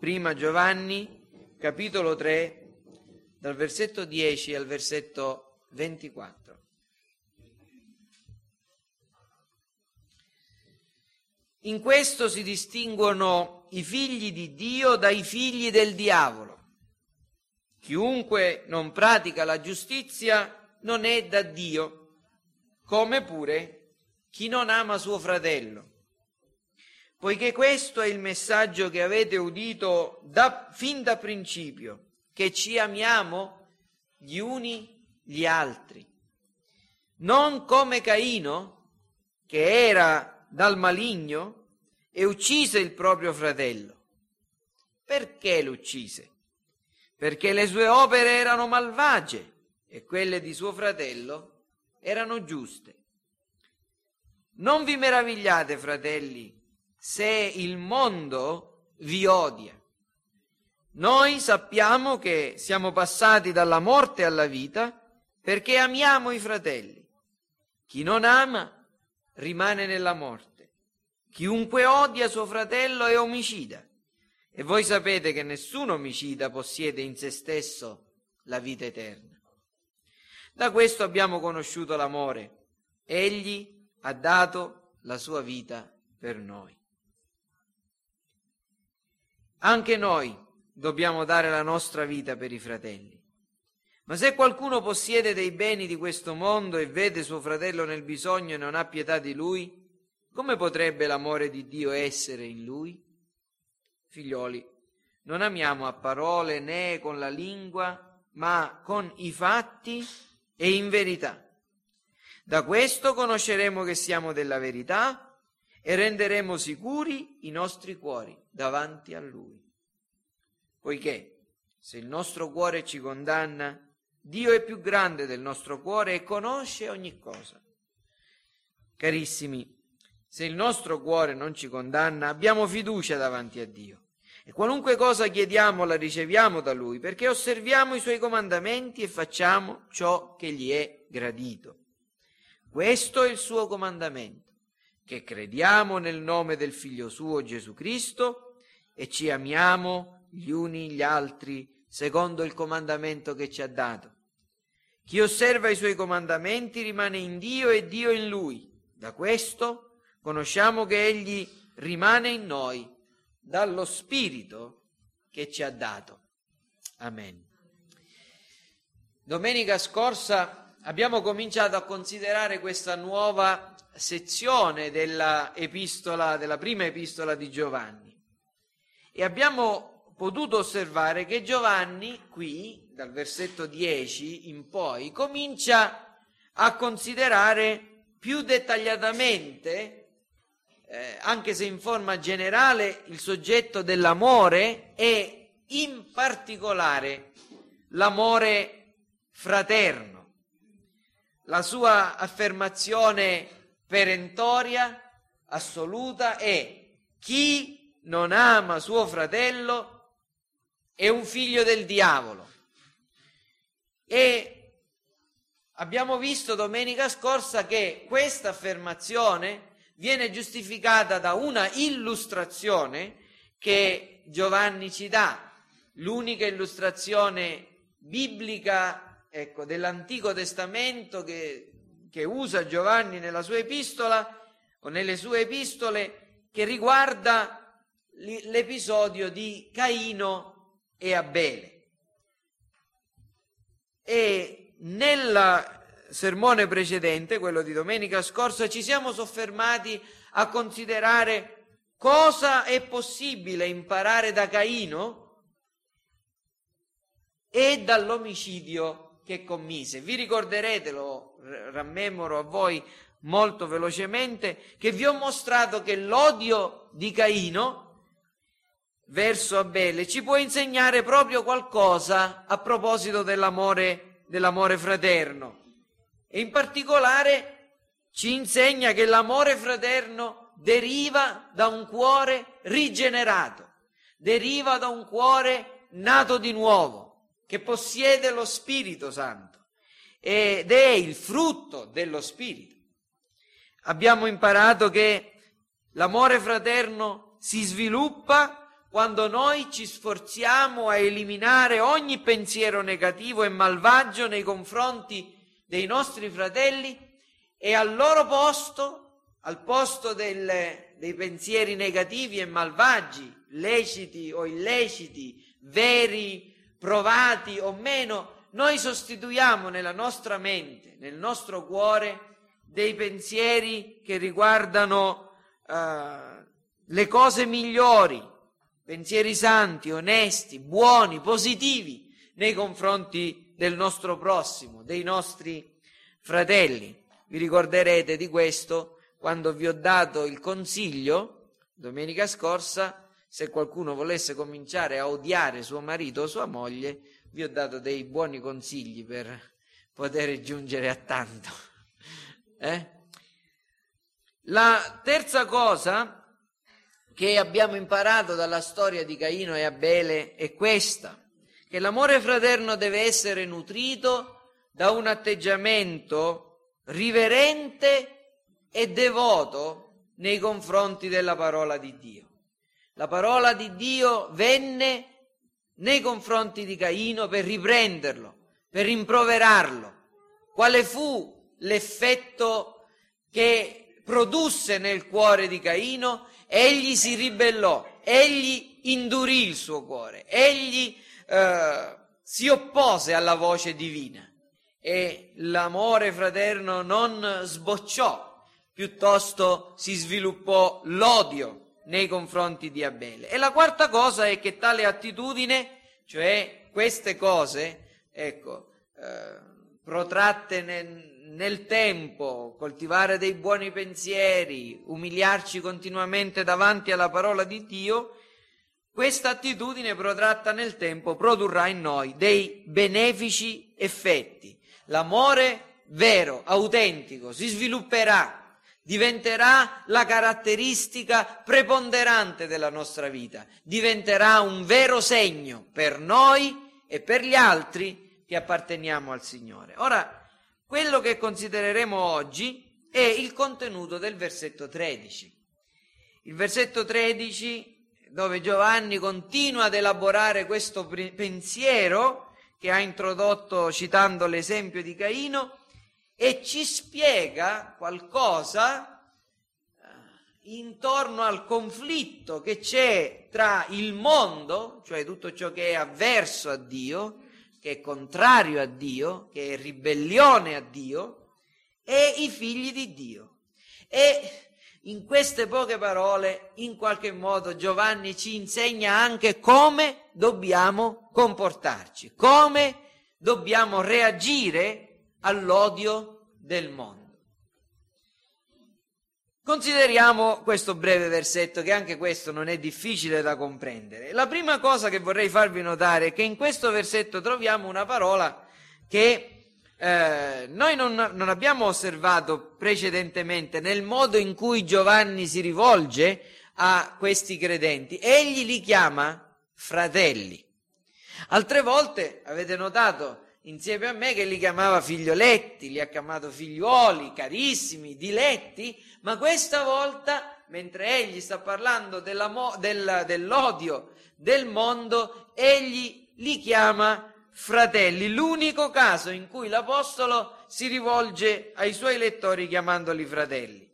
prima Giovanni, capitolo 3, dal versetto 10 al versetto 24. In questo si distinguono i figli di Dio dai figli del diavolo. Chiunque non pratica la giustizia non è da Dio, come pure chi non ama suo fratello. Poiché questo è il messaggio che avete udito da, fin da principio, che ci amiamo gli uni gli altri. Non come Caino, che era dal maligno e uccise il proprio fratello. Perché l'uccise? perché le sue opere erano malvagie e quelle di suo fratello erano giuste. Non vi meravigliate, fratelli, se il mondo vi odia. Noi sappiamo che siamo passati dalla morte alla vita perché amiamo i fratelli. Chi non ama rimane nella morte. Chiunque odia suo fratello è omicida. E voi sapete che nessun omicida possiede in se stesso la vita eterna. Da questo abbiamo conosciuto l'amore. Egli ha dato la sua vita per noi. Anche noi dobbiamo dare la nostra vita per i fratelli. Ma se qualcuno possiede dei beni di questo mondo e vede suo fratello nel bisogno e non ha pietà di lui, come potrebbe l'amore di Dio essere in lui? Figlioli, non amiamo a parole né con la lingua, ma con i fatti e in verità. Da questo conosceremo che siamo della verità e renderemo sicuri i nostri cuori davanti a Lui. Poiché se il nostro cuore ci condanna, Dio è più grande del nostro cuore e conosce ogni cosa. Carissimi, se il nostro cuore non ci condanna, abbiamo fiducia davanti a Dio. E qualunque cosa chiediamo la riceviamo da Lui, perché osserviamo i Suoi comandamenti e facciamo ciò che gli è gradito. Questo è il suo comandamento, che crediamo nel nome del Figlio suo Gesù Cristo e ci amiamo gli uni gli altri secondo il comandamento che ci ha dato. Chi osserva i suoi comandamenti rimane in Dio e Dio in lui. Da questo conosciamo che Egli rimane in noi dallo Spirito che ci ha dato. Amen. Domenica scorsa abbiamo cominciato a considerare questa nuova sezione della epistola, della prima epistola di Giovanni e abbiamo potuto osservare che Giovanni qui, dal versetto 10 in poi, comincia a considerare più dettagliatamente eh, anche se in forma generale, il soggetto dell'amore e in particolare l'amore fraterno. La sua affermazione perentoria, assoluta, è chi non ama suo fratello è un figlio del diavolo. E abbiamo visto domenica scorsa che questa affermazione viene giustificata da una illustrazione che Giovanni ci dà, l'unica illustrazione biblica ecco, dell'Antico Testamento che, che usa Giovanni nella sua epistola o nelle sue epistole che riguarda l'episodio di Caino e Abele. E nella sermone precedente, quello di domenica scorsa, ci siamo soffermati a considerare cosa è possibile imparare da Caino e dall'omicidio che commise. Vi ricorderete, lo rammemoro a voi molto velocemente, che vi ho mostrato che l'odio di Caino verso Abele ci può insegnare proprio qualcosa a proposito dell'amore, dell'amore fraterno. E in particolare ci insegna che l'amore fraterno deriva da un cuore rigenerato, deriva da un cuore nato di nuovo, che possiede lo Spirito Santo ed è il frutto dello Spirito. Abbiamo imparato che l'amore fraterno si sviluppa quando noi ci sforziamo a eliminare ogni pensiero negativo e malvagio nei confronti dei nostri fratelli e al loro posto, al posto del, dei pensieri negativi e malvagi, leciti o illeciti, veri, provati o meno, noi sostituiamo nella nostra mente, nel nostro cuore, dei pensieri che riguardano uh, le cose migliori, pensieri santi, onesti, buoni, positivi nei confronti del nostro prossimo, dei nostri fratelli. Vi ricorderete di questo quando vi ho dato il consiglio domenica scorsa, se qualcuno volesse cominciare a odiare suo marito o sua moglie, vi ho dato dei buoni consigli per poter giungere a tanto. Eh? La terza cosa che abbiamo imparato dalla storia di Caino e Abele è questa, che l'amore fraterno deve essere nutrito da un atteggiamento riverente e devoto nei confronti della parola di Dio. La parola di Dio venne nei confronti di Caino per riprenderlo, per rimproverarlo. Quale fu l'effetto che produsse nel cuore di Caino? egli si ribellò, egli indurì il suo cuore, egli eh, si oppose alla voce divina e l'amore fraterno non sbocciò, piuttosto si sviluppò l'odio nei confronti di Abele. E la quarta cosa è che tale attitudine, cioè queste cose, ecco, eh, protratte nel, nel tempo, coltivare dei buoni pensieri, umiliarci continuamente davanti alla parola di Dio, questa attitudine protratta nel tempo produrrà in noi dei benefici effetti. L'amore vero, autentico, si svilupperà, diventerà la caratteristica preponderante della nostra vita, diventerà un vero segno per noi e per gli altri che apparteniamo al Signore. Ora, quello che considereremo oggi è il contenuto del versetto 13. Il versetto 13 dove Giovanni continua ad elaborare questo pensiero che ha introdotto citando l'esempio di Caino e ci spiega qualcosa eh, intorno al conflitto che c'è tra il mondo, cioè tutto ciò che è avverso a Dio, che è contrario a Dio, che è ribellione a Dio, e i figli di Dio. E in queste poche parole, in qualche modo, Giovanni ci insegna anche come dobbiamo comportarci, come dobbiamo reagire all'odio del mondo. Consideriamo questo breve versetto che anche questo non è difficile da comprendere. La prima cosa che vorrei farvi notare è che in questo versetto troviamo una parola che eh, noi non, non abbiamo osservato precedentemente nel modo in cui Giovanni si rivolge a questi credenti. Egli li chiama fratelli. Altre volte avete notato insieme a me che li chiamava figlioletti, li ha chiamato figliuoli, carissimi, diletti, ma questa volta, mentre egli sta parlando del, dell'odio del mondo, egli li chiama fratelli. L'unico caso in cui l'Apostolo si rivolge ai suoi lettori chiamandoli fratelli.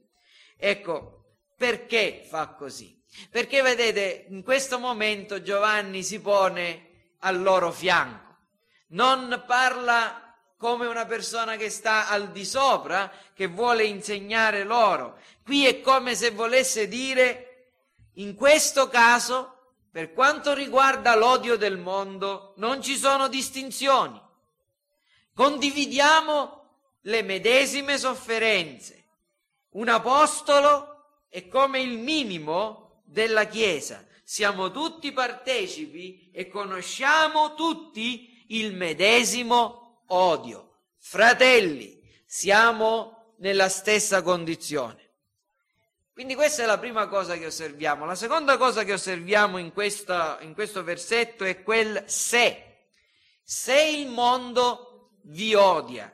Ecco, perché fa così? Perché vedete, in questo momento Giovanni si pone al loro fianco. Non parla come una persona che sta al di sopra, che vuole insegnare loro. Qui è come se volesse dire, in questo caso, per quanto riguarda l'odio del mondo, non ci sono distinzioni. Condividiamo le medesime sofferenze. Un apostolo è come il minimo della Chiesa. Siamo tutti partecipi e conosciamo tutti il medesimo odio. Fratelli, siamo nella stessa condizione. Quindi questa è la prima cosa che osserviamo. La seconda cosa che osserviamo in, questa, in questo versetto è quel se. Se il mondo vi odia.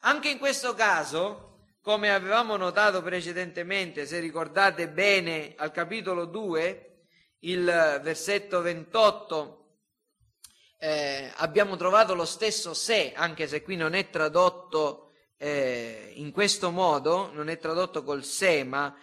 Anche in questo caso, come avevamo notato precedentemente, se ricordate bene al capitolo 2, il versetto 28 eh, abbiamo trovato lo stesso se, anche se qui non è tradotto eh, in questo modo, non è tradotto col se, ma,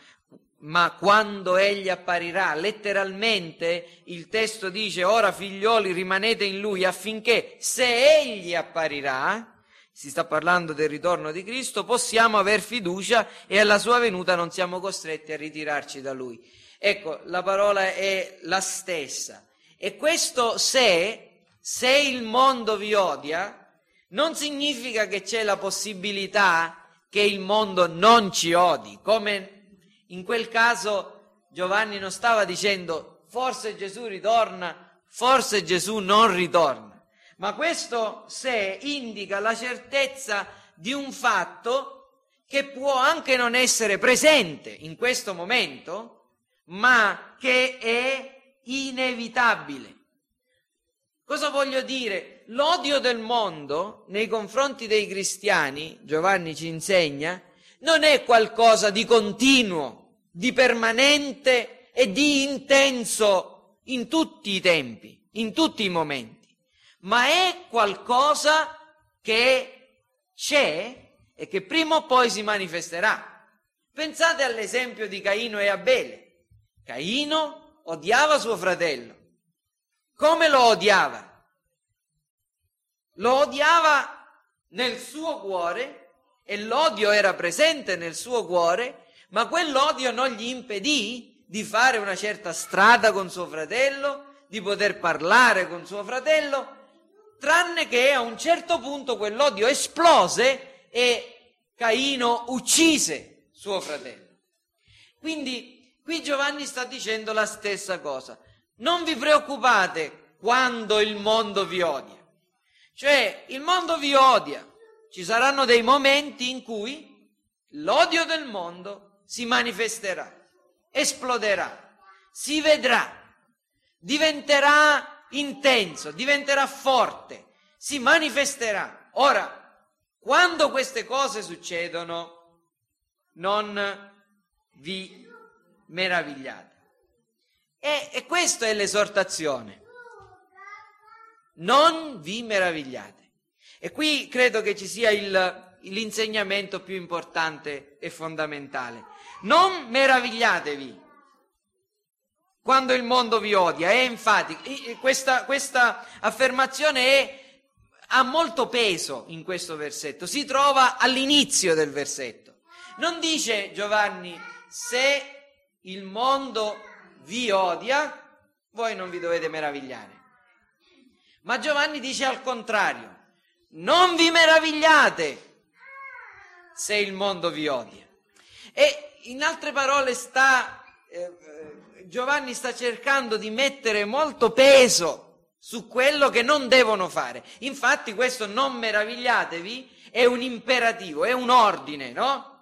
ma quando egli apparirà. Letteralmente il testo dice, ora figlioli rimanete in lui affinché se egli apparirà, si sta parlando del ritorno di Cristo, possiamo aver fiducia e alla sua venuta non siamo costretti a ritirarci da lui. Ecco, la parola è la stessa. E questo se, se il mondo vi odia, non significa che c'è la possibilità che il mondo non ci odi, come in quel caso Giovanni non stava dicendo forse Gesù ritorna, forse Gesù non ritorna, ma questo se indica la certezza di un fatto che può anche non essere presente in questo momento, ma che è inevitabile. Cosa voglio dire? L'odio del mondo nei confronti dei cristiani, Giovanni ci insegna, non è qualcosa di continuo, di permanente e di intenso in tutti i tempi, in tutti i momenti, ma è qualcosa che c'è e che prima o poi si manifesterà. Pensate all'esempio di Caino e Abele. Caino odiava suo fratello. Come lo odiava? Lo odiava nel suo cuore e l'odio era presente nel suo cuore, ma quell'odio non gli impedì di fare una certa strada con suo fratello, di poter parlare con suo fratello, tranne che a un certo punto quell'odio esplose e Caino uccise suo fratello. Quindi Qui Giovanni sta dicendo la stessa cosa. Non vi preoccupate quando il mondo vi odia. Cioè, il mondo vi odia. Ci saranno dei momenti in cui l'odio del mondo si manifesterà, esploderà, si vedrà, diventerà intenso, diventerà forte, si manifesterà. Ora, quando queste cose succedono, non vi meravigliate. E, e questa è l'esortazione. Non vi meravigliate. E qui credo che ci sia il, l'insegnamento più importante e fondamentale. Non meravigliatevi quando il mondo vi odia. È infatti, questa, questa affermazione è, ha molto peso in questo versetto. Si trova all'inizio del versetto. Non dice Giovanni se il mondo vi odia, voi non vi dovete meravigliare. Ma Giovanni dice al contrario, non vi meravigliate se il mondo vi odia. E in altre parole sta, eh, eh Giovanni sta cercando di mettere molto peso su quello che non devono fare. Infatti questo non meravigliatevi è un imperativo, è un ordine, no?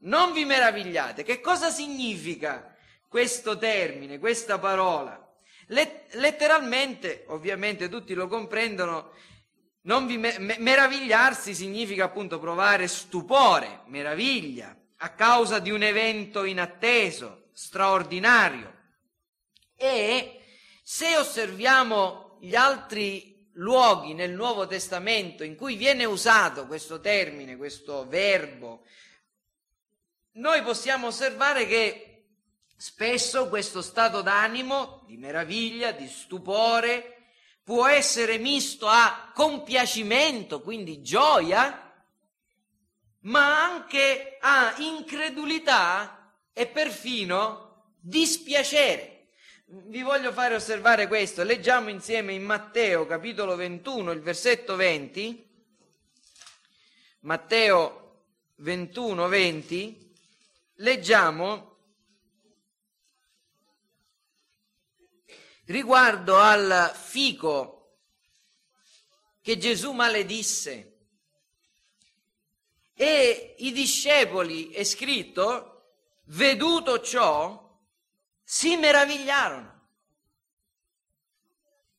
Non vi meravigliate. Che cosa significa questo termine, questa parola? Let- letteralmente, ovviamente tutti lo comprendono, non vi me- meravigliarsi significa appunto provare stupore, meraviglia, a causa di un evento inatteso, straordinario. E se osserviamo gli altri luoghi nel Nuovo Testamento in cui viene usato questo termine, questo verbo, noi possiamo osservare che spesso questo stato d'animo, di meraviglia, di stupore, può essere misto a compiacimento, quindi gioia, ma anche a incredulità e perfino dispiacere. Vi voglio fare osservare questo. Leggiamo insieme in Matteo capitolo 21, il versetto 20. Matteo 21, 20 leggiamo riguardo al fico che Gesù maledisse. E i discepoli, è scritto, veduto ciò, si meravigliarono,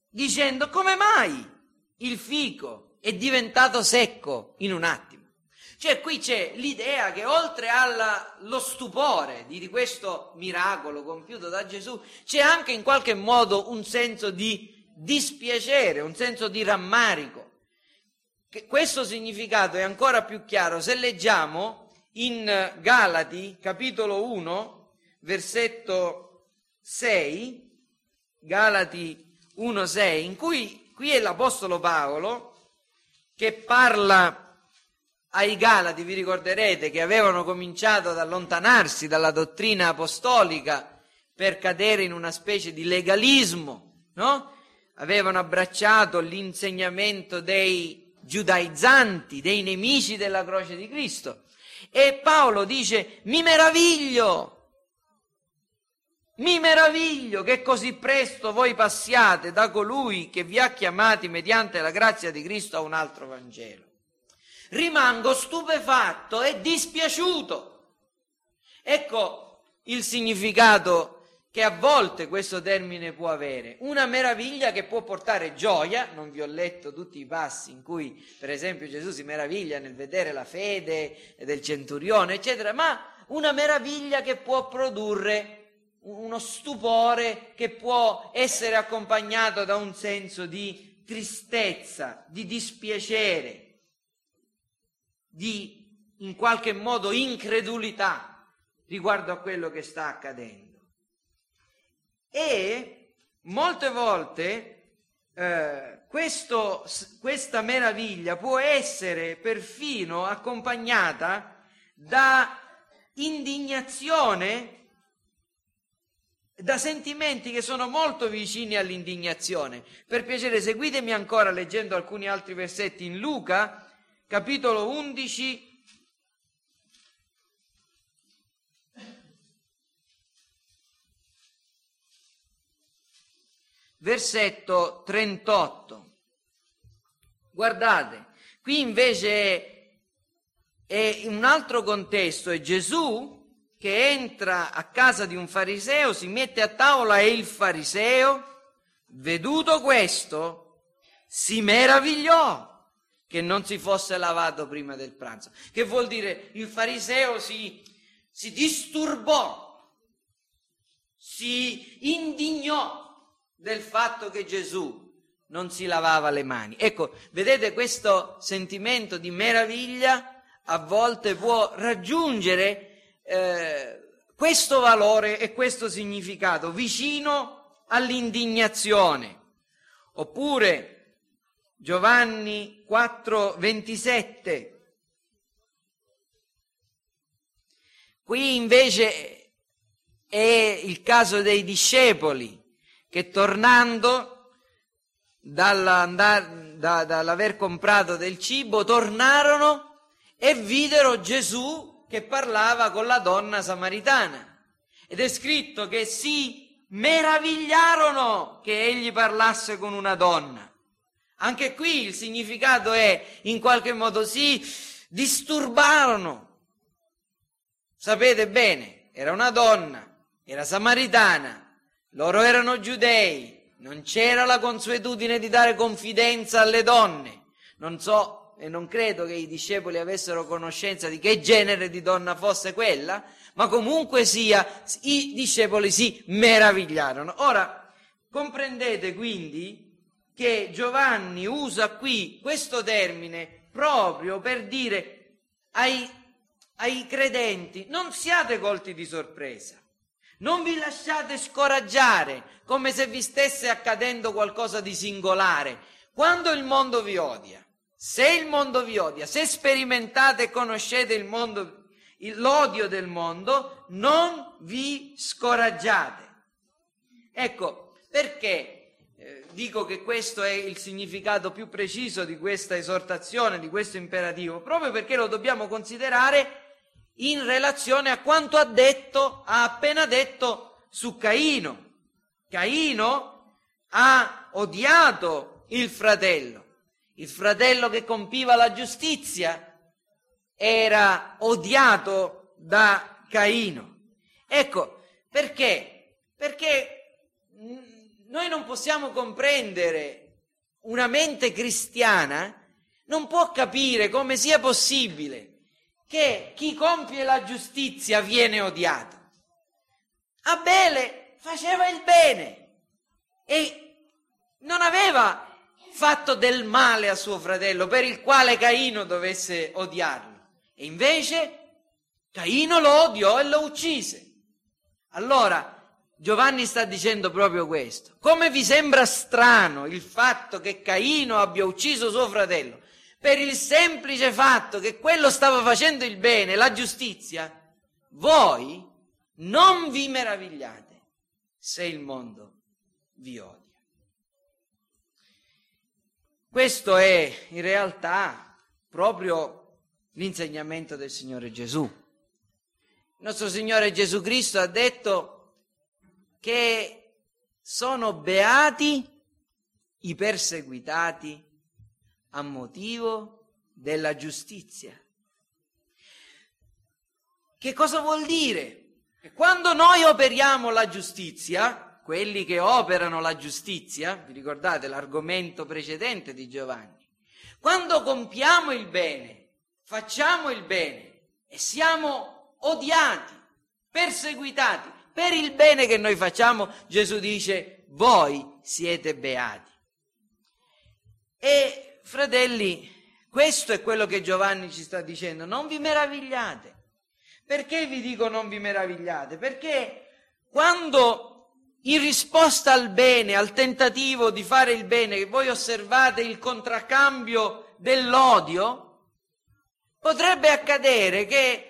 dicendo come mai il fico è diventato secco in un attimo? Cioè qui c'è l'idea che oltre allo stupore di, di questo miracolo compiuto da Gesù, c'è anche in qualche modo un senso di dispiacere, un senso di rammarico. Che questo significato è ancora più chiaro se leggiamo in Galati capitolo 1, versetto 6, Galati 1, 6, in cui qui è l'Apostolo Paolo che parla ai Galati, vi ricorderete, che avevano cominciato ad allontanarsi dalla dottrina apostolica per cadere in una specie di legalismo, no? Avevano abbracciato l'insegnamento dei giudaizzanti, dei nemici della croce di Cristo. E Paolo dice, mi meraviglio, mi meraviglio che così presto voi passiate da colui che vi ha chiamati mediante la grazia di Cristo a un altro Vangelo. Rimango stupefatto e dispiaciuto. Ecco il significato che a volte questo termine può avere. Una meraviglia che può portare gioia, non vi ho letto tutti i passi in cui per esempio Gesù si meraviglia nel vedere la fede del centurione, eccetera, ma una meraviglia che può produrre uno stupore che può essere accompagnato da un senso di tristezza, di dispiacere, di in qualche modo incredulità riguardo a quello che sta accadendo. E molte volte eh, questo, questa meraviglia può essere perfino accompagnata da indignazione, da sentimenti che sono molto vicini all'indignazione. Per piacere, seguitemi ancora leggendo alcuni altri versetti in Luca, capitolo 11, versetto 38. Guardate, qui invece è un altro contesto, è Gesù che entra a casa di un fariseo, si mette a tavola e il fariseo, veduto questo, si meravigliò che non si fosse lavato prima del pranzo. Che vuol dire? Il fariseo si, si disturbò, si indignò del fatto che Gesù non si lavava le mani. Ecco, vedete questo sentimento di meraviglia a volte può raggiungere eh, questo valore e questo significato vicino all'indignazione. Oppure Giovanni 4:27. Qui invece è il caso dei discepoli che tornando da, dall'aver comprato del cibo tornarono e videro Gesù che parlava con la donna samaritana. Ed è scritto che si meravigliarono che egli parlasse con una donna. Anche qui il significato è in qualche modo si disturbarono. Sapete bene, era una donna, era samaritana, loro erano giudei, non c'era la consuetudine di dare confidenza alle donne. Non so e non credo che i discepoli avessero conoscenza di che genere di donna fosse quella, ma comunque sia, i discepoli si meravigliarono. Ora, comprendete quindi che Giovanni usa qui questo termine proprio per dire ai, ai credenti non siate colti di sorpresa. Non vi lasciate scoraggiare come se vi stesse accadendo qualcosa di singolare. Quando il mondo vi odia, se il mondo vi odia, se sperimentate e conoscete il mondo, l'odio del mondo, non vi scoraggiate. Ecco, perché dico che questo è il significato più preciso di questa esortazione, di questo imperativo? Proprio perché lo dobbiamo considerare in relazione a quanto ha detto, ha appena detto su Caino. Caino ha odiato il fratello, il fratello che compiva la giustizia era odiato da Caino. Ecco, perché? Perché noi non possiamo comprendere una mente cristiana, non può capire come sia possibile che chi compie la giustizia viene odiato. Abele faceva il bene e non aveva fatto del male a suo fratello per il quale Caino dovesse odiarlo. E invece Caino lo odiò e lo uccise. Allora, Giovanni sta dicendo proprio questo. Come vi sembra strano il fatto che Caino abbia ucciso suo fratello per il semplice fatto che quello stava facendo il bene, la giustizia? Voi non vi meravigliate se il mondo vi odia. Questo è in realtà proprio l'insegnamento del Signore Gesù. Il nostro Signore Gesù Cristo ha detto che sono beati i perseguitati a motivo della giustizia. Che cosa vuol dire? Che quando noi operiamo la giustizia, quelli che operano la giustizia, vi ricordate l'argomento precedente di Giovanni, quando compiamo il bene, facciamo il bene e siamo odiati, perseguitati per il bene che noi facciamo, Gesù dice, voi siete beati. E fratelli, questo è quello che Giovanni ci sta dicendo, non vi meravigliate. Perché vi dico non vi meravigliate? Perché quando in risposta al bene, al tentativo di fare il bene, voi osservate il contraccambio dell'odio, potrebbe accadere che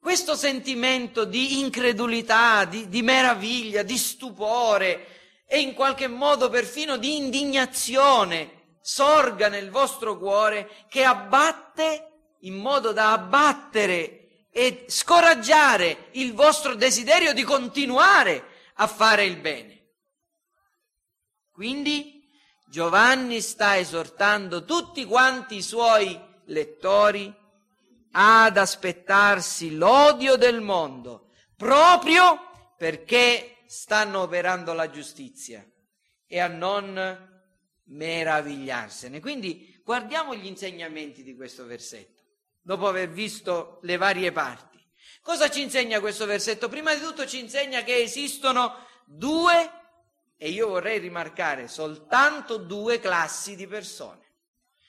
questo sentimento di incredulità, di, di meraviglia, di stupore e in qualche modo perfino di indignazione sorga nel vostro cuore che abbatte in modo da abbattere e scoraggiare il vostro desiderio di continuare a fare il bene. Quindi Giovanni sta esortando tutti quanti i suoi lettori ad aspettarsi l'odio del mondo, proprio perché stanno operando la giustizia e a non meravigliarsene. Quindi guardiamo gli insegnamenti di questo versetto, dopo aver visto le varie parti. Cosa ci insegna questo versetto? Prima di tutto ci insegna che esistono due, e io vorrei rimarcare soltanto due classi di persone,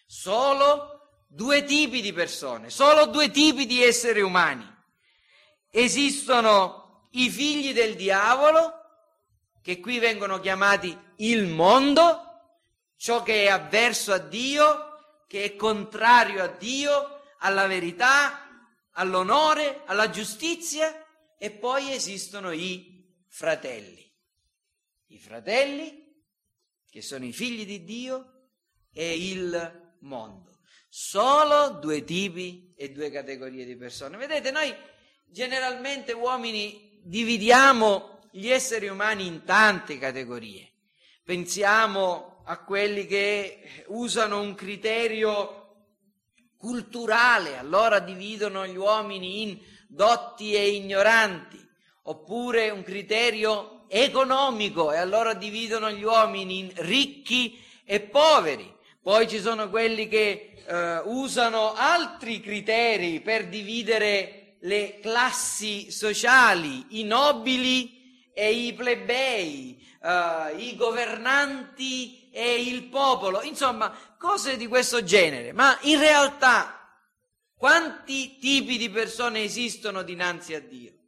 solo due tipi di persone, solo due tipi di esseri umani. Esistono i figli del diavolo, che qui vengono chiamati il mondo, ciò che è avverso a Dio, che è contrario a Dio, alla verità, all'onore, alla giustizia e poi esistono i fratelli. I fratelli che sono i figli di Dio e il mondo. Solo due tipi e due categorie di persone. Vedete, noi generalmente uomini dividiamo gli esseri umani in tante categorie. Pensiamo a quelli che usano un criterio culturale, allora dividono gli uomini in dotti e ignoranti, oppure un criterio economico e allora dividono gli uomini in ricchi e poveri. Poi ci sono quelli che eh, usano altri criteri per dividere le classi sociali, i nobili e i plebei, eh, i governanti e il popolo, insomma cose di questo genere, ma in realtà quanti tipi di persone esistono dinanzi a Dio?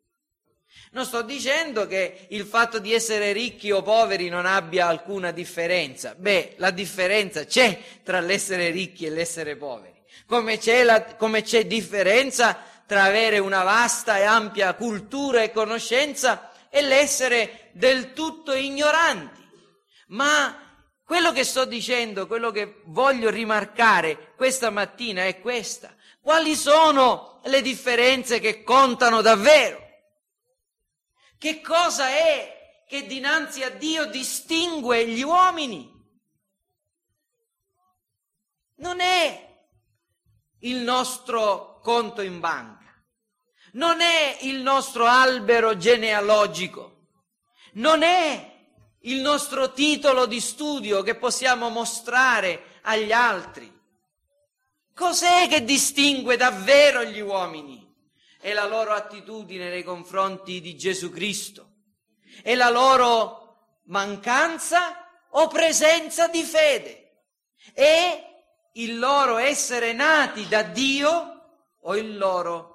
Non sto dicendo che il fatto di essere ricchi o poveri non abbia alcuna differenza. Beh, la differenza c'è tra l'essere ricchi e l'essere poveri. Come c'è, la, come c'è differenza tra avere una vasta e ampia cultura e conoscenza e l'essere del tutto ignoranti. Ma quello che sto dicendo, quello che voglio rimarcare questa mattina è questa. Quali sono le differenze che contano davvero? Che cosa è che dinanzi a Dio distingue gli uomini? Non è il nostro conto in banca, non è il nostro albero genealogico, non è il nostro titolo di studio che possiamo mostrare agli altri. Cos'è che distingue davvero gli uomini? È la loro attitudine nei confronti di Gesù Cristo, è la loro mancanza o presenza di fede, è il loro essere nati da Dio o il loro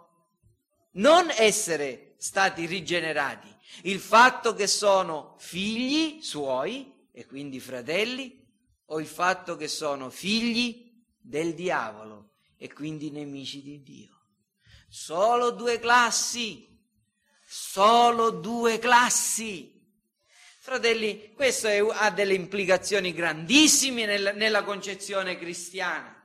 non essere stati rigenerati, il fatto che sono figli suoi e quindi fratelli o il fatto che sono figli del diavolo e quindi nemici di Dio. Solo due classi, solo due classi. Fratelli, questo è, ha delle implicazioni grandissime nel, nella concezione cristiana.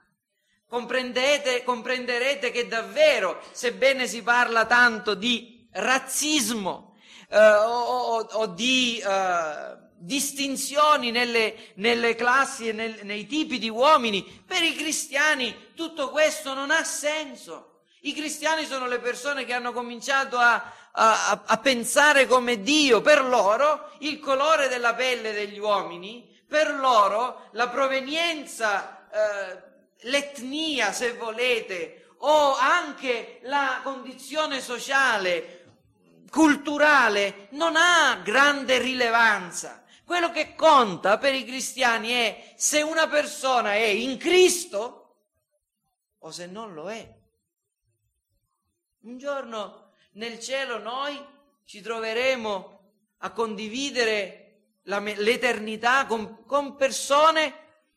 Comprendete, comprenderete che davvero, sebbene si parla tanto di razzismo eh, o, o, o, di eh, distinzioni nelle, nelle classi e nel, nei tipi di uomini, per i cristiani tutto questo non ha senso. I cristiani sono le persone che hanno cominciato a, a, a, pensare come Dio, per loro il colore della pelle degli uomini, per loro la provenienza, eh, l'etnia se volete, o anche la condizione sociale, culturale, non ha grande rilevanza. Quello che conta per i cristiani è se una persona è in Cristo o se non lo è. Un giorno nel cielo noi ci troveremo a condividere la, l'eternità con, con, persone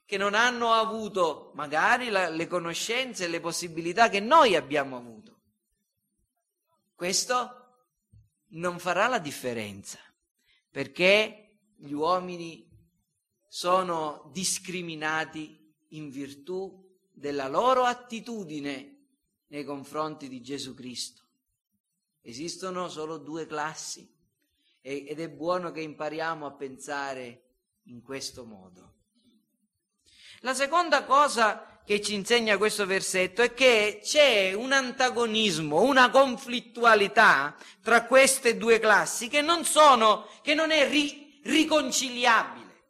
che non hanno avuto magari la, le conoscenze e le possibilità che noi abbiamo avuto. Questo non farà la differenza perché gli uomini sono discriminati in virtù della loro attitudine nei confronti di Gesù Cristo. Esistono solo due classi ed è buono che impariamo a pensare in questo modo. La seconda cosa che ci insegna questo versetto è che c'è un antagonismo, una conflittualità tra queste due classi che non sono, che non è ri- riconciliabile.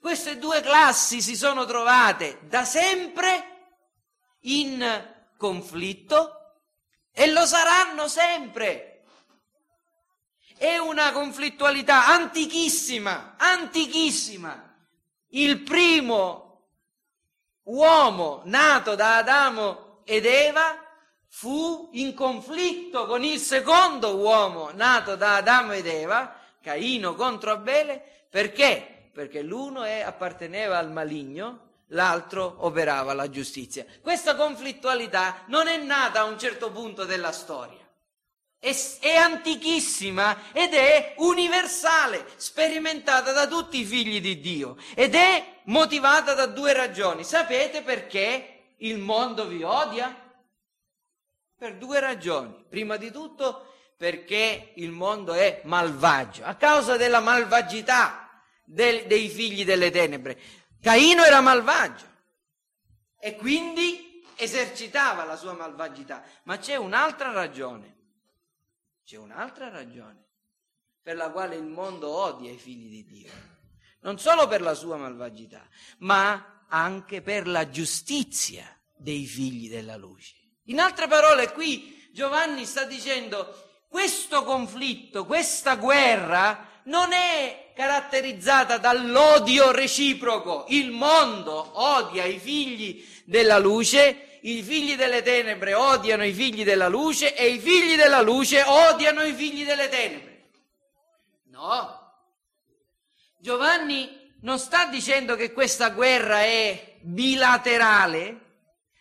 Queste due classi si sono trovate da sempre in conflitto e lo saranno sempre. È una conflittualità antichissima, antichissima. Il primo uomo nato da Adamo ed Eva fu in conflitto con il secondo uomo nato da Adamo ed Eva, Caino contro Abele, perché? Perché l'uno è, apparteneva al maligno l'altro operava la giustizia. Questa conflittualità non è nata a un certo punto della storia. È, è, antichissima ed è universale, sperimentata da tutti i figli di Dio ed è motivata da due ragioni. Sapete perché il mondo vi odia? Per due ragioni. Prima di tutto perché il mondo è malvagio, a causa della malvagità dei figli delle tenebre. Caino era malvagio e quindi esercitava la sua malvagità, ma c'è un'altra ragione, c'è un'altra ragione per la quale il mondo odia i figli di Dio, non solo per la sua malvagità, ma anche per la giustizia dei figli della luce. In altre parole, qui Giovanni sta dicendo questo conflitto, questa guerra non è caratterizzata dall'odio reciproco. Il mondo odia i figli della luce, i figli delle tenebre odiano i figli della luce e i figli della luce odiano i figli delle tenebre. No. Giovanni non sta dicendo che questa guerra è bilaterale,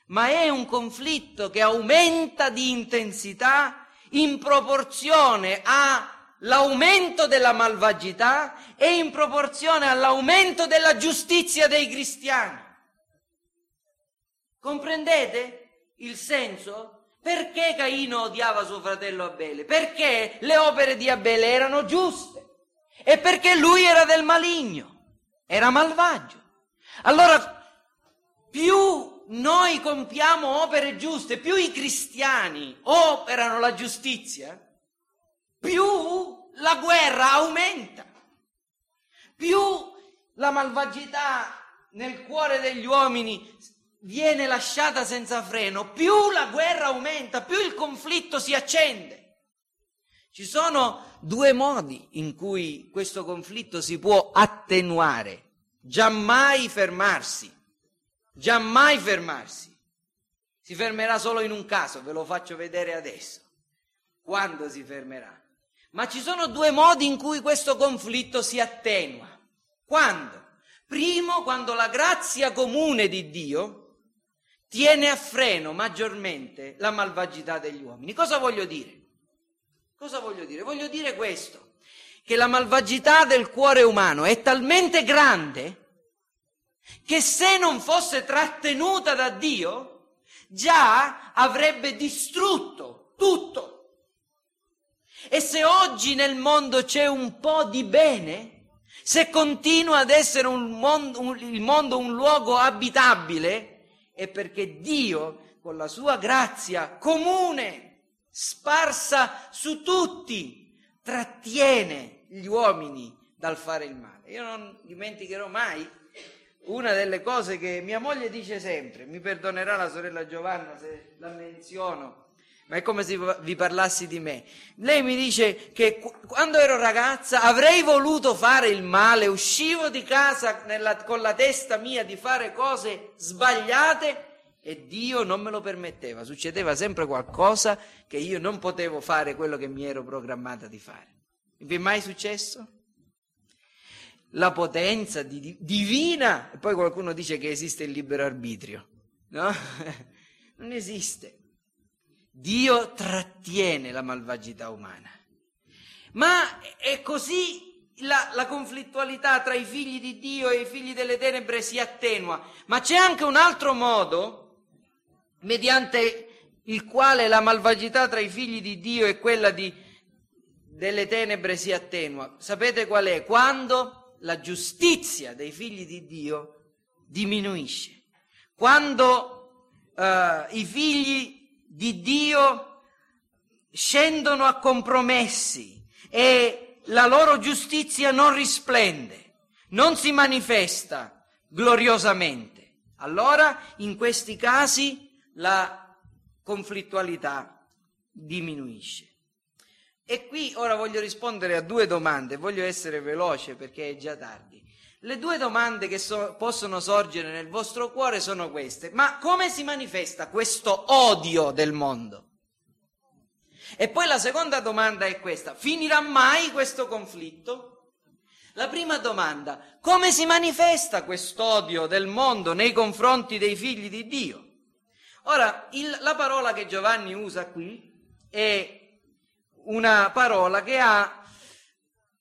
ma è un conflitto che aumenta di intensità in proporzione a l'aumento della malvagità è in proporzione all'aumento della giustizia dei cristiani. Comprendete il senso? Perché Caino odiava suo fratello Abele? Perché le opere di Abele erano giuste e perché lui era del maligno, era malvagio. Allora, più noi compiamo opere giuste, più i cristiani operano la giustizia, più la guerra aumenta, più la malvagità nel cuore degli uomini viene lasciata senza freno, più la guerra aumenta, più il conflitto si accende. Ci sono due modi in cui questo conflitto si può attenuare, giammai fermarsi, giammai fermarsi. Si fermerà solo in un caso, ve lo faccio vedere adesso. Quando si fermerà? Ma ci sono due modi in cui questo conflitto si attenua. Quando? Primo, quando la grazia comune di Dio tiene a freno maggiormente la malvagità degli uomini. Cosa voglio dire? Cosa voglio dire? Voglio dire questo, che la malvagità del cuore umano è talmente grande che se non fosse trattenuta da Dio, già avrebbe distrutto tutto. E se oggi nel mondo c'è un po' di bene, se continua ad essere un mondo, un, il mondo un luogo abitabile, è perché Dio, con la sua grazia comune, sparsa su tutti, trattiene gli uomini dal fare il male. Io non dimenticherò mai una delle cose che mia moglie dice sempre, mi perdonerà la sorella Giovanna se la menziono, ma è come se vi parlassi di me. Lei mi dice che quando ero ragazza avrei voluto fare il male, uscivo di casa nella, con la testa mia di fare cose sbagliate e Dio non me lo permetteva, succedeva sempre qualcosa che io non potevo fare quello che mi ero programmata di fare. Vi è mai successo? La potenza di, divina, e poi qualcuno dice che esiste il libero arbitrio, no? non esiste. Dio trattiene la malvagità umana. Ma è così la, la, conflittualità tra i figli di Dio e i figli delle tenebre si attenua. Ma c'è anche un altro modo, mediante il quale la malvagità tra i figli di Dio e quella di, delle tenebre si attenua. Sapete qual è? Quando la giustizia dei figli di Dio diminuisce. Quando uh, i figli di Dio scendono a compromessi e la loro giustizia non risplende, non si manifesta gloriosamente. Allora in questi casi la conflittualità diminuisce. E qui ora voglio rispondere a due domande, voglio essere veloce perché è già tardi. Le due domande che so, possono sorgere nel vostro cuore sono queste. Ma come si manifesta questo odio del mondo? E poi la seconda domanda è questa. Finirà mai questo conflitto? La prima domanda, come si manifesta quest'odio del mondo nei confronti dei figli di Dio? Ora, il, la parola che Giovanni usa qui è una parola che ha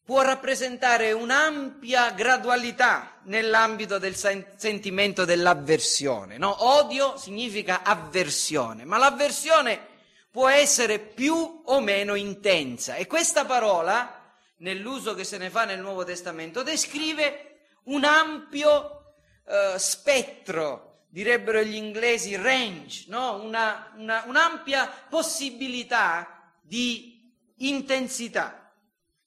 può rappresentare un'ampia gradualità nell'ambito del sentimento dell'avversione. No? Odio significa avversione, ma l'avversione può essere più o meno intensa e questa parola, nell'uso che se ne fa nel Nuovo Testamento, descrive un ampio eh, spettro, direbbero gli inglesi range, no? una, una, un'ampia possibilità di intensità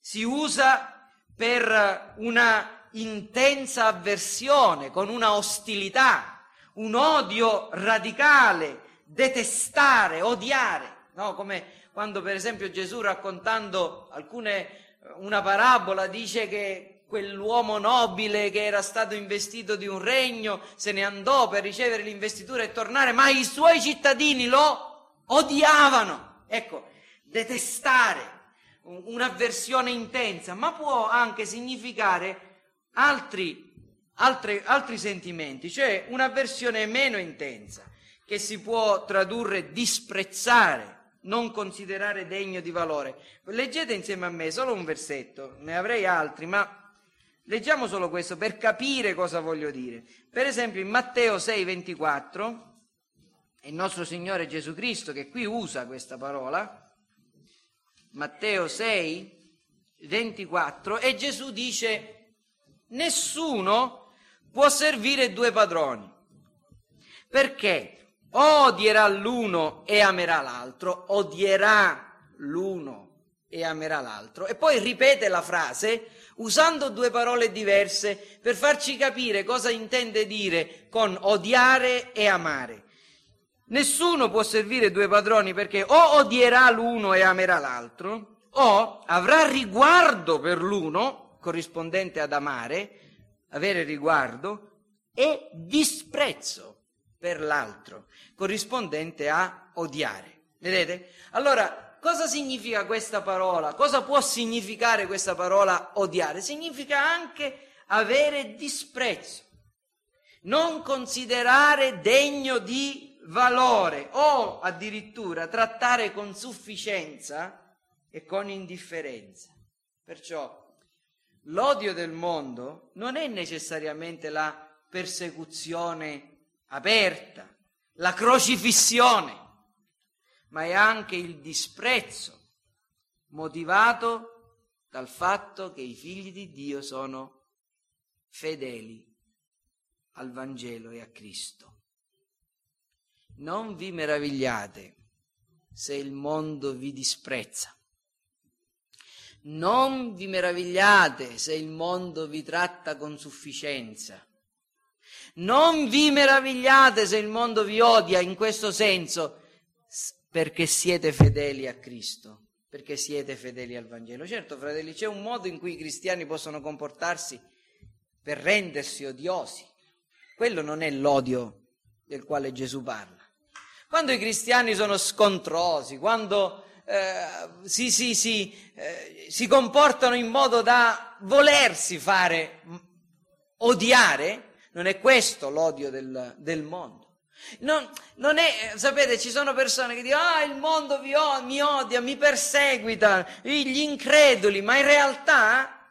si usa per una intensa avversione, con una ostilità, un odio radicale, detestare, odiare, no? come quando per esempio Gesù raccontando alcune, una parabola dice che quell'uomo nobile che era stato investito di un regno se ne andò per ricevere l'investitura e tornare, ma i suoi cittadini lo odiavano. Ecco, detestare, un'avversione intensa, ma può anche significare altri, altri, altri sentimenti, cioè un'avversione meno intensa, che si può tradurre disprezzare, non considerare degno di valore. Leggete insieme a me solo un versetto, ne avrei altri, ma leggiamo solo questo per capire cosa voglio dire. Per esempio in Matteo 6, 24, è il nostro Signore Gesù Cristo che qui usa questa parola, Matteo 6, 24, e Gesù dice, nessuno può servire due padroni, perché odierà l'uno e amerà l'altro, odierà l'uno e amerà l'altro. E poi ripete la frase, usando due parole diverse per farci capire cosa intende dire con odiare e amare. Nessuno può servire due padroni perché o odierà l'uno e amerà l'altro, o avrà riguardo per l'uno, corrispondente ad amare, avere riguardo, e disprezzo per l'altro, corrispondente a odiare. Vedete? Allora, cosa significa questa parola? Cosa può significare questa parola odiare? Significa anche avere disprezzo, non considerare degno di valore o addirittura trattare con sufficienza e con indifferenza. Perciò l'odio del mondo non è necessariamente la persecuzione aperta, la crocifissione, ma è anche il disprezzo motivato dal fatto che i figli di Dio sono fedeli al Vangelo e a Cristo. Non vi meravigliate se il mondo vi disprezza. Non vi meravigliate se il mondo vi tratta con sufficienza. Non vi meravigliate se il mondo vi odia in questo senso, perché siete fedeli a Cristo, perché siete fedeli al Vangelo. Certo, fratelli, c'è un modo in cui i cristiani possono comportarsi per rendersi odiosi. Quello non è l'odio del quale Gesù parla. Quando i cristiani sono scontrosi, quando eh, si, si, si, eh, si comportano in modo da volersi fare odiare, non è questo l'odio del, del mondo. Non, non, è, sapete, ci sono persone che dicono, ah, il mondo vi, mi odia, mi perseguita, gli increduli, ma in realtà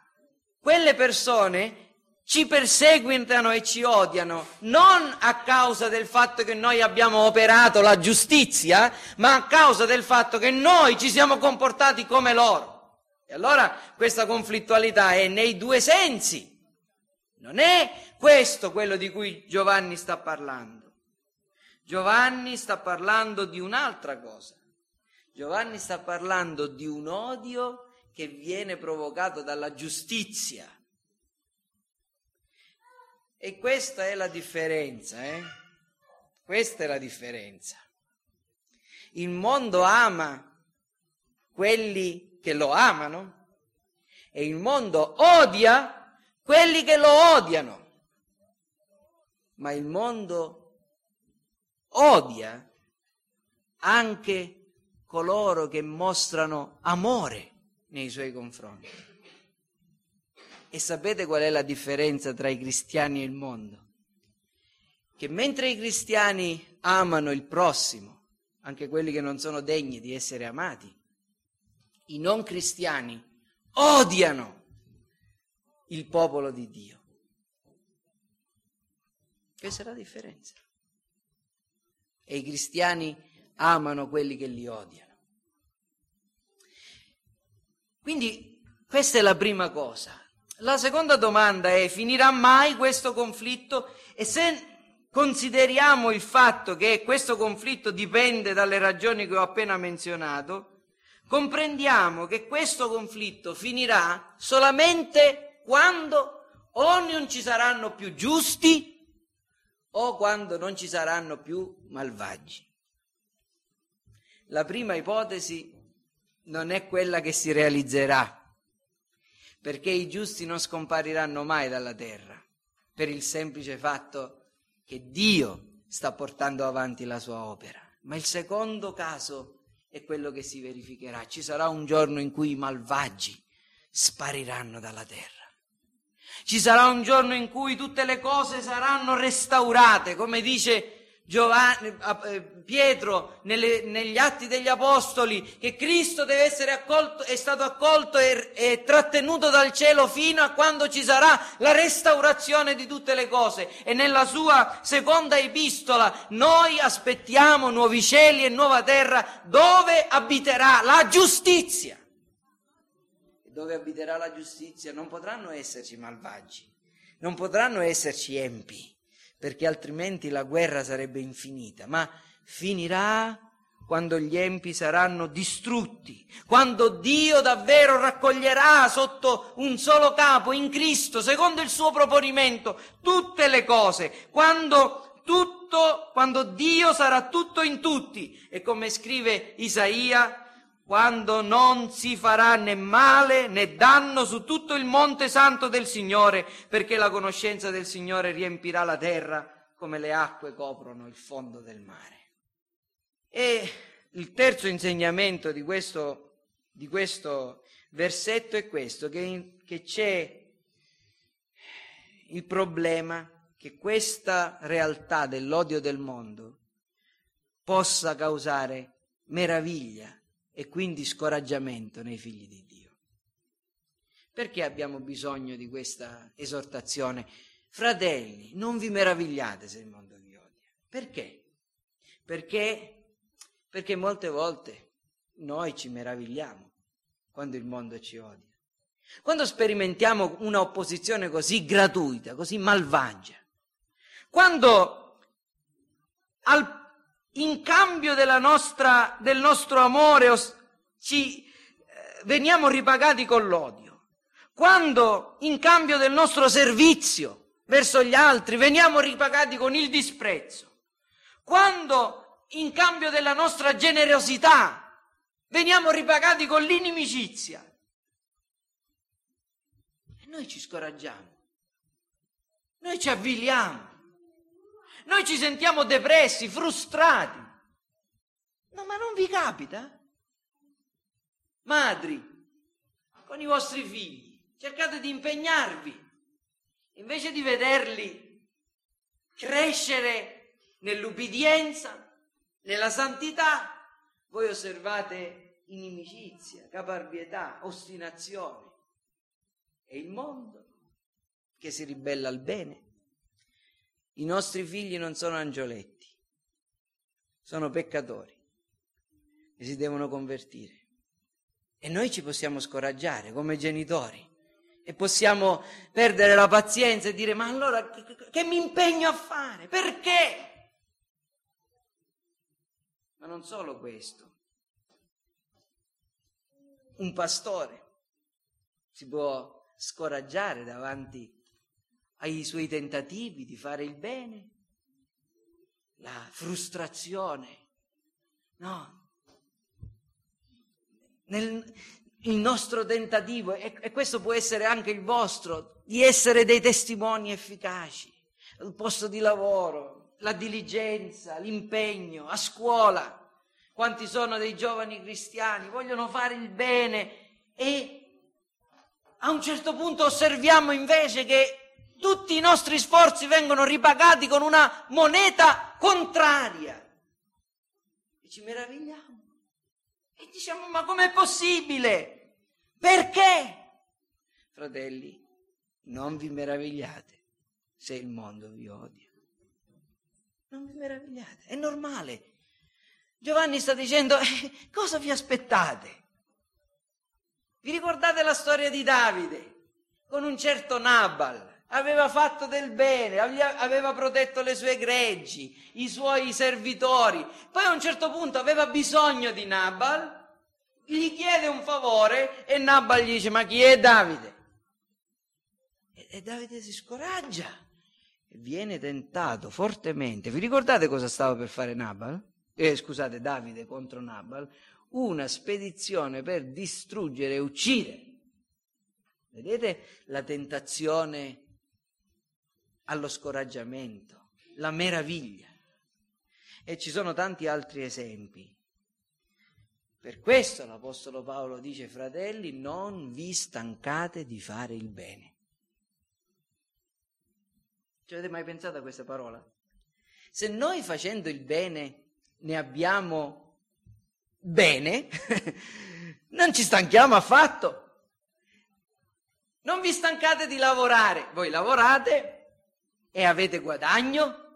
quelle persone ci perseguitano e ci odiano non a causa del fatto che noi abbiamo operato la giustizia, ma a causa del fatto che noi ci siamo comportati come loro. E allora questa conflittualità è nei due sensi. Non è questo quello di cui Giovanni sta parlando. Giovanni sta parlando di un'altra cosa. Giovanni sta parlando di un odio che viene provocato dalla giustizia e questa è la differenza, eh? Questa è la differenza. Il mondo ama quelli che lo amano e il mondo odia quelli che lo odiano. Ma il mondo odia anche coloro che mostrano amore nei suoi confronti. E sapete qual è la differenza tra i cristiani e il mondo? Che mentre i cristiani amano il prossimo, anche quelli che non sono degni di essere amati, i non cristiani odiano il popolo di Dio. Questa è la differenza. E i cristiani amano quelli che li odiano. Quindi questa è la prima cosa. La seconda domanda è, finirà mai questo conflitto? E se consideriamo il fatto che questo conflitto dipende dalle ragioni che ho appena menzionato, comprendiamo che questo conflitto finirà solamente quando o non ci saranno più giusti o quando non ci saranno più malvagi. La prima ipotesi non è quella che si realizzerà perché i giusti non scompariranno mai dalla terra, per il semplice fatto che Dio sta portando avanti la sua opera. Ma il secondo caso è quello che si verificherà. Ci sarà un giorno in cui i malvagi spariranno dalla terra. Ci sarà un giorno in cui tutte le cose saranno restaurate, come dice Giovanni, eh, Pietro nelle, negli atti degli Apostoli che Cristo deve essere accolto, è stato accolto e, e trattenuto dal cielo fino a quando ci sarà la restaurazione di tutte le cose. E nella sua seconda epistola noi aspettiamo nuovi cieli e nuova terra dove abiterà la giustizia. Dove abiterà la giustizia non potranno esserci malvagi, non potranno esserci empi perché altrimenti la guerra sarebbe infinita, ma finirà quando gli empi saranno distrutti, quando Dio davvero raccoglierà sotto un solo capo in Cristo, secondo il suo proponimento, tutte le cose, quando tutto, quando Dio sarà tutto in tutti. E come scrive Isaia, quando non si farà né male né danno su tutto il monte santo del Signore, perché la conoscenza del Signore riempirà la terra come le acque coprono il fondo del mare. E il terzo insegnamento di questo, di questo versetto è questo, che, che c'è il problema che questa realtà dell'odio del mondo possa causare meraviglia e quindi scoraggiamento nei figli di Dio. Perché abbiamo bisogno di questa esortazione? Fratelli, non vi meravigliate se il mondo vi odia. Perché? Perché perché molte volte noi ci meravigliamo quando il mondo ci odia. Quando sperimentiamo un'opposizione così gratuita, così malvagia. Quando al, in cambio nostra, del nostro amore ci eh, veniamo ripagati con l'odio. Quando in cambio del nostro servizio verso gli altri veniamo ripagati con il disprezzo. Quando in cambio della nostra generosità veniamo ripagati con l'inimicizia. E noi ci scoraggiamo, noi ci avviliamo, noi ci sentiamo depressi, frustrati. No, ma non vi capita? Madri, con i vostri figli, cercate di impegnarvi, invece di vederli crescere nell'ubbidienza, nella santità voi osservate inimicizia, caparbietà, ostinazione. E il mondo che si ribella al bene. I nostri figli non sono angioletti, sono peccatori e si devono convertire. E noi ci possiamo scoraggiare come genitori e possiamo perdere la pazienza e dire ma allora che, che mi impegno a fare? Perché? Ma non solo questo. Un pastore si può scoraggiare davanti ai suoi tentativi di fare il bene, la frustrazione. No. Nel, il nostro tentativo, e, e questo può essere anche il vostro, di essere dei testimoni efficaci al posto di lavoro, la diligenza, l'impegno, a scuola. Quanti sono dei giovani cristiani, vogliono fare il bene e a un certo punto osserviamo invece che tutti i nostri sforzi vengono ripagati con una moneta contraria. E ci meravigliamo. E diciamo, ma com'è possibile? Perché? Fratelli, non vi meravigliate se il mondo vi odia. Non vi meravigliate, è normale. Giovanni sta dicendo, eh, cosa vi aspettate? Vi ricordate la storia di Davide con un certo Nabal? Aveva fatto del bene, aveva protetto le sue greggi, i suoi servitori. Poi a un certo punto aveva bisogno di Nabal, gli chiede un favore e Nabal gli dice, ma chi è Davide? E, e Davide si scoraggia viene tentato fortemente. Vi ricordate cosa stava per fare Nabal? Eh, scusate, Davide contro Nabal? Una spedizione per distruggere e uccidere. Vedete la tentazione allo scoraggiamento, la meraviglia. E ci sono tanti altri esempi. Per questo l'Apostolo Paolo dice, fratelli, non vi stancate di fare il bene. Ci avete mai pensato a questa parola? Se noi facendo il bene ne abbiamo bene, non ci stanchiamo affatto. Non vi stancate di lavorare, voi lavorate e avete guadagno?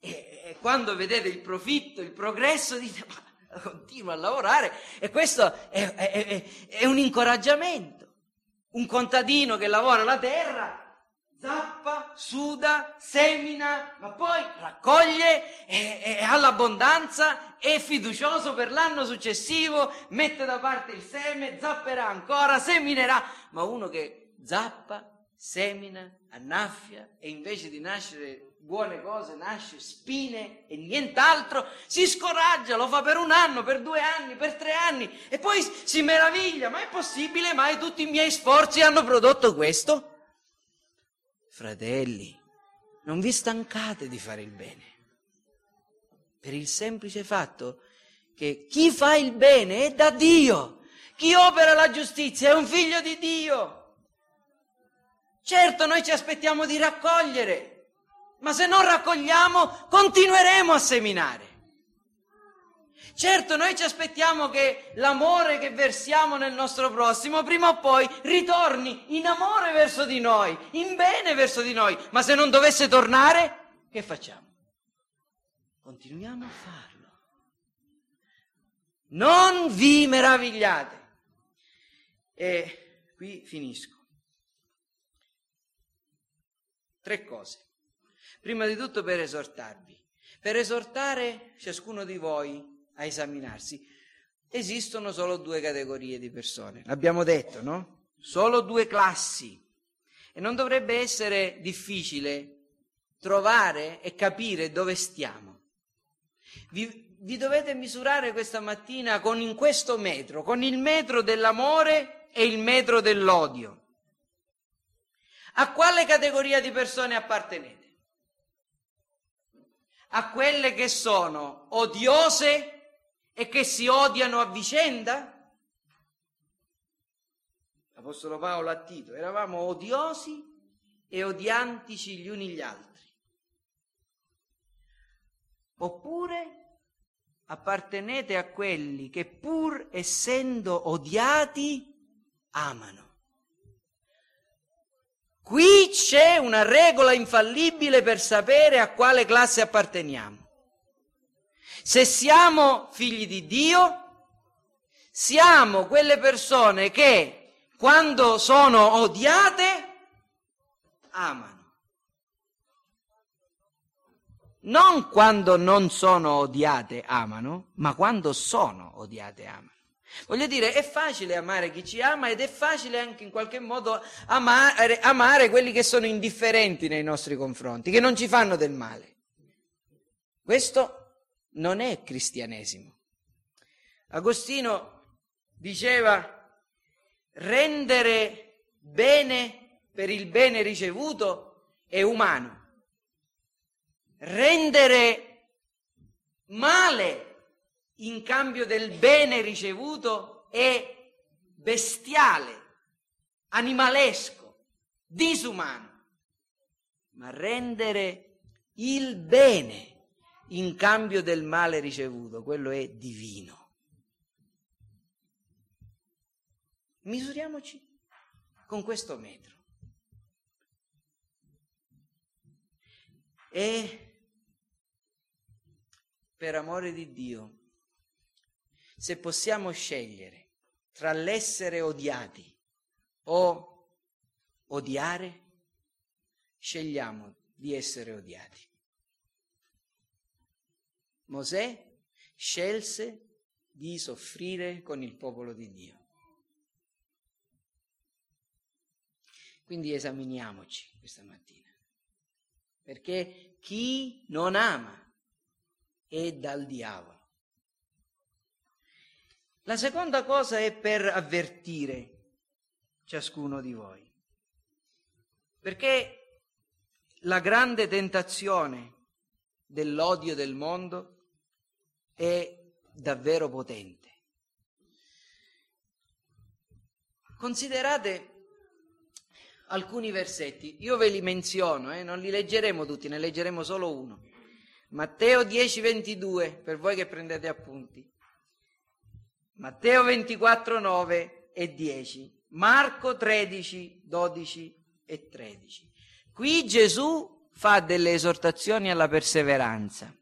E, e quando vedete il profitto, il progresso, dite ma continuo a lavorare e questo è, è, è, è un incoraggiamento. Un contadino che lavora la terra zappa, suda, semina, ma poi raccoglie e, ha l'abbondanza, è fiducioso per l'anno successivo, mette da parte il seme, zapperà ancora, seminerà, ma uno che zappa, semina, annaffia e invece di nascere buone cose nasce spine e nient'altro, si scoraggia, lo fa per un anno, per due anni, per tre anni e poi si meraviglia, ma è possibile mai tutti i miei sforzi hanno prodotto questo? Fratelli, non vi stancate di fare il bene, per il semplice fatto che chi fa il bene è da Dio, chi opera la giustizia è un figlio di Dio. Certo, noi ci aspettiamo di raccogliere, ma se non raccogliamo continueremo a seminare. Certo, noi ci aspettiamo che l'amore che versiamo nel nostro prossimo prima o poi ritorni in amore verso di noi, in bene verso di noi, ma se non dovesse tornare, che facciamo? Continuiamo a farlo. Non vi meravigliate. E qui finisco. Tre cose. Prima di tutto per esortarvi, per esortare ciascuno di voi a esaminarsi. Esistono solo due categorie di persone, l'abbiamo detto, no? Solo due classi. E non dovrebbe essere difficile trovare e capire dove stiamo. Vi, vi dovete misurare questa mattina con questo metro, con il metro dell'amore e il metro dell'odio. A quale categoria di persone appartenete? a quelle che sono odiose e che si odiano a vicenda? L'Apostolo Paolo a Tito, eravamo odiosi e odiantici gli uni gli altri. Oppure appartenete a quelli che pur essendo odiati amano. Qui c'è una regola infallibile per sapere a quale classe apparteniamo. Se siamo figli di Dio, siamo quelle persone che quando sono odiate amano. Non quando non sono odiate amano, ma quando sono odiate amano. Voglio dire, è facile amare chi ci ama ed è facile anche in qualche modo amare, amare quelli che sono indifferenti nei nostri confronti, che non ci fanno del male. Questo non è cristianesimo. Agostino diceva rendere bene per il bene ricevuto è umano. Rendere male in cambio del bene ricevuto è bestiale, animalesco, disumano. Ma rendere il bene in cambio del male ricevuto, quello è divino. Misuriamoci con questo metro. E per amore di Dio, se possiamo scegliere tra l'essere odiati o odiare, scegliamo di essere odiati. Mosè scelse di soffrire con il popolo di Dio. Quindi esaminiamoci questa mattina, perché chi non ama è dal diavolo. La seconda cosa è per avvertire ciascuno di voi. Perché la grande tentazione dell'odio del mondo è davvero potente. Considerate alcuni versetti, io ve li menziono, eh, non li leggeremo tutti, ne leggeremo solo uno. Matteo 10, 22, per voi che prendete appunti. Matteo 24, 9 e 10, Marco 13, 12 e 13. Qui Gesù fa delle esortazioni alla perseveranza.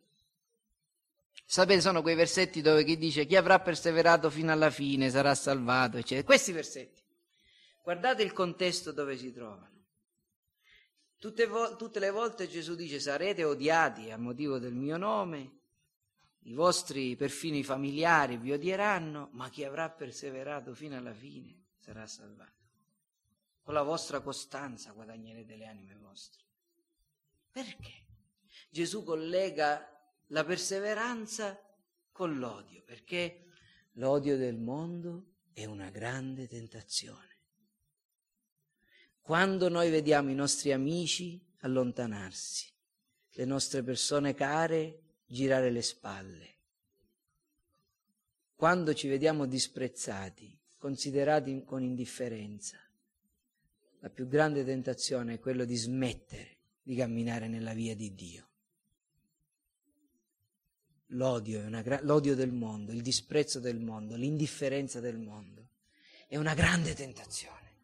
Sapete, sono quei versetti dove chi dice chi avrà perseverato fino alla fine sarà salvato, eccetera. Questi versetti. Guardate il contesto dove si trovano. Tutte, vo- tutte le volte Gesù dice sarete odiati a motivo del mio nome, i vostri perfino i familiari vi odieranno, ma chi avrà perseverato fino alla fine sarà salvato. Con la vostra costanza guadagnerete le anime vostre. Perché? Gesù collega la perseveranza con l'odio, perché l'odio del mondo è una grande tentazione. Quando noi vediamo i nostri amici allontanarsi, le nostre persone care girare le spalle, quando ci vediamo disprezzati, considerati con indifferenza, la più grande tentazione è quello di smettere di camminare nella via di Dio. L'odio, gra- l'odio del mondo, il disprezzo del mondo, l'indifferenza del mondo è una grande tentazione.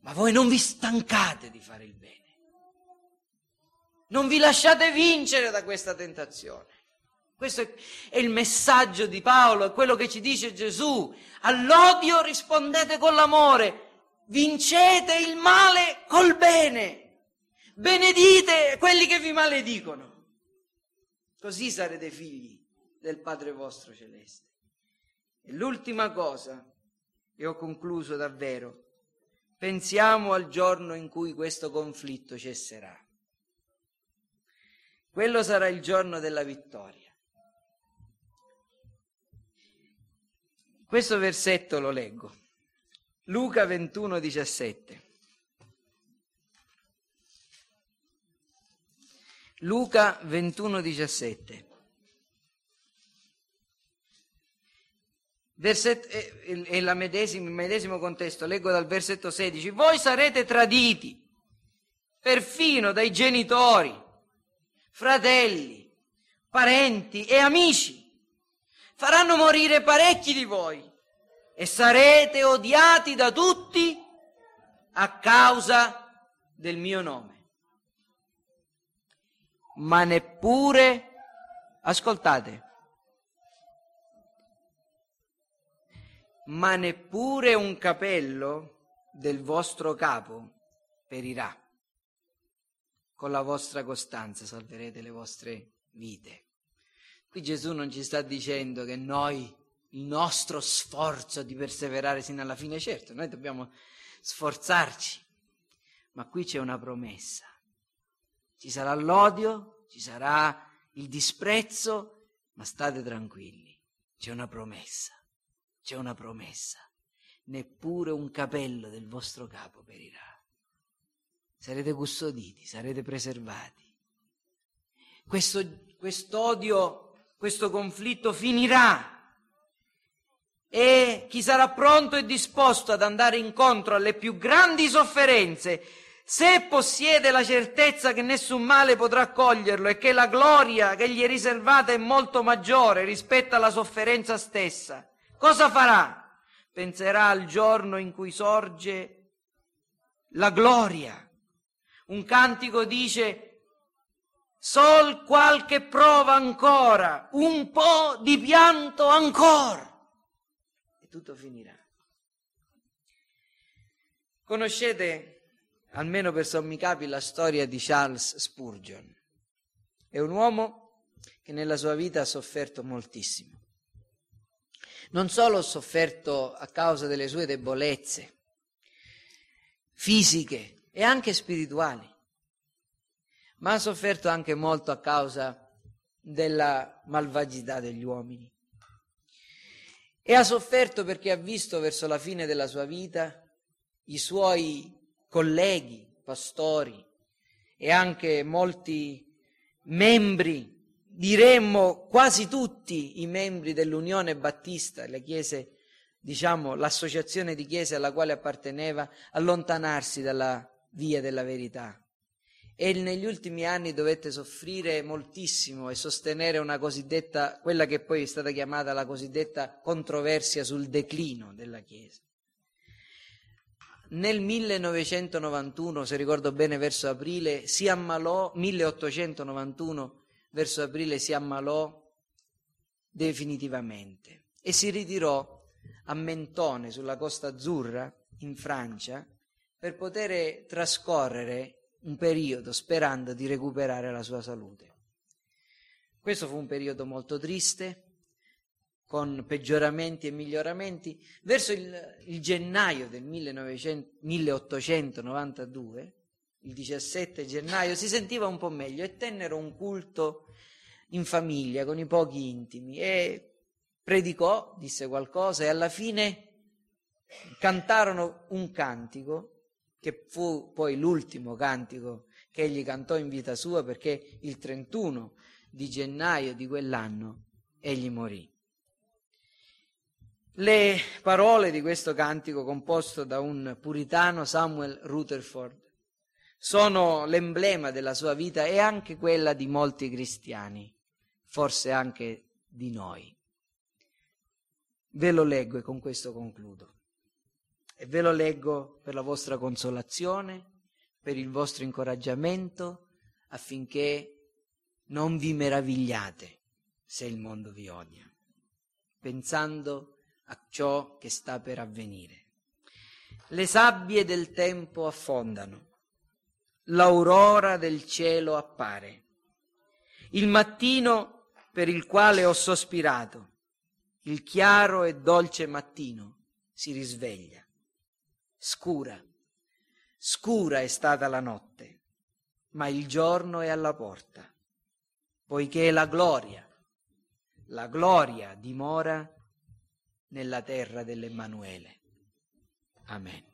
Ma voi non vi stancate di fare il bene. Non vi lasciate vincere da questa tentazione. Questo è il messaggio di Paolo, è quello che ci dice Gesù. All'odio rispondete con l'amore, vincete il male col bene, benedite quelli che vi maledicono. Così sarete figli del Padre vostro celeste. E l'ultima cosa, e ho concluso davvero, pensiamo al giorno in cui questo conflitto cesserà. Quello sarà il giorno della vittoria. Questo versetto lo leggo. Luca 21, 17. Luca 21, 17. Verset, è, è il medesimo contesto, leggo dal versetto 16. Voi sarete traditi perfino dai genitori, fratelli, parenti e amici. Faranno morire parecchi di voi e sarete odiati da tutti a causa del mio nome ma neppure, ascoltate, ma neppure un capello del vostro capo perirà. Con la vostra costanza salverete le vostre vite. Qui Gesù non ci sta dicendo che noi, il nostro sforzo di perseverare sino alla fine, certo, noi dobbiamo sforzarci, ma qui c'è una promessa ci sarà l'odio, ci sarà il disprezzo, ma state tranquilli, c'è una promessa, c'è una promessa. Neppure un capello del vostro capo perirà. Sarete custoditi, sarete preservati. Questo odio, questo conflitto finirà e chi sarà pronto e disposto ad andare incontro alle più grandi sofferenze se possiede la certezza che nessun male potrà coglierlo e che la gloria che gli è riservata è molto maggiore rispetto alla sofferenza stessa, cosa farà? Penserà al giorno in cui sorge la gloria. Un cantico dice, sol qualche prova ancora, un po' di pianto ancora, e tutto finirà. Conoscete almeno per sommi capi, la storia di Charles Spurgeon. È un uomo che nella sua vita ha sofferto moltissimo. Non solo ha sofferto a causa delle sue debolezze fisiche e anche spirituali, ma ha sofferto anche molto a causa della malvagità degli uomini. E ha sofferto perché ha visto verso la fine della sua vita i suoi colleghi, pastori e anche molti membri, diremmo quasi tutti i membri dell'Unione Battista, le chiese, diciamo, l'associazione di chiese alla quale apparteneva, allontanarsi dalla via della verità. E negli ultimi anni dovette soffrire moltissimo e sostenere una cosiddetta, quella che poi è stata chiamata la cosiddetta controversia sul declino della Chiesa. Nel 1991, se ricordo bene, verso aprile, si ammalò, 1891, verso aprile si ammalò definitivamente e si ritirò a Mentone, sulla Costa Azzurra, in Francia, per poter trascorrere un periodo sperando di recuperare la sua salute. Questo fu un periodo molto triste, con peggioramenti e miglioramenti. Verso il, il gennaio del 1900, 1892, il 17 gennaio, si sentiva un po' meglio e tennero un culto in famiglia con i pochi intimi e predicò, disse qualcosa e alla fine cantarono un cantico che fu poi l'ultimo cantico che egli cantò in vita sua perché il 31 di gennaio di quell'anno egli morì. Le parole di questo cantico composto da un puritano Samuel Rutherford sono l'emblema della sua vita e anche quella di molti cristiani, forse anche di noi. Ve lo leggo e con questo concludo. E ve lo leggo per la vostra consolazione, per il vostro incoraggiamento, affinché non vi meravigliate se il mondo vi odia, pensando a ciò che sta per avvenire. Le sabbie del tempo affondano, l'aurora del cielo appare, il mattino per il quale ho sospirato, il chiaro e dolce mattino si risveglia scura. Scura è stata la notte, ma il giorno è alla porta, poiché la gloria, la gloria dimora nella terra dell'Emmanuele. Amen.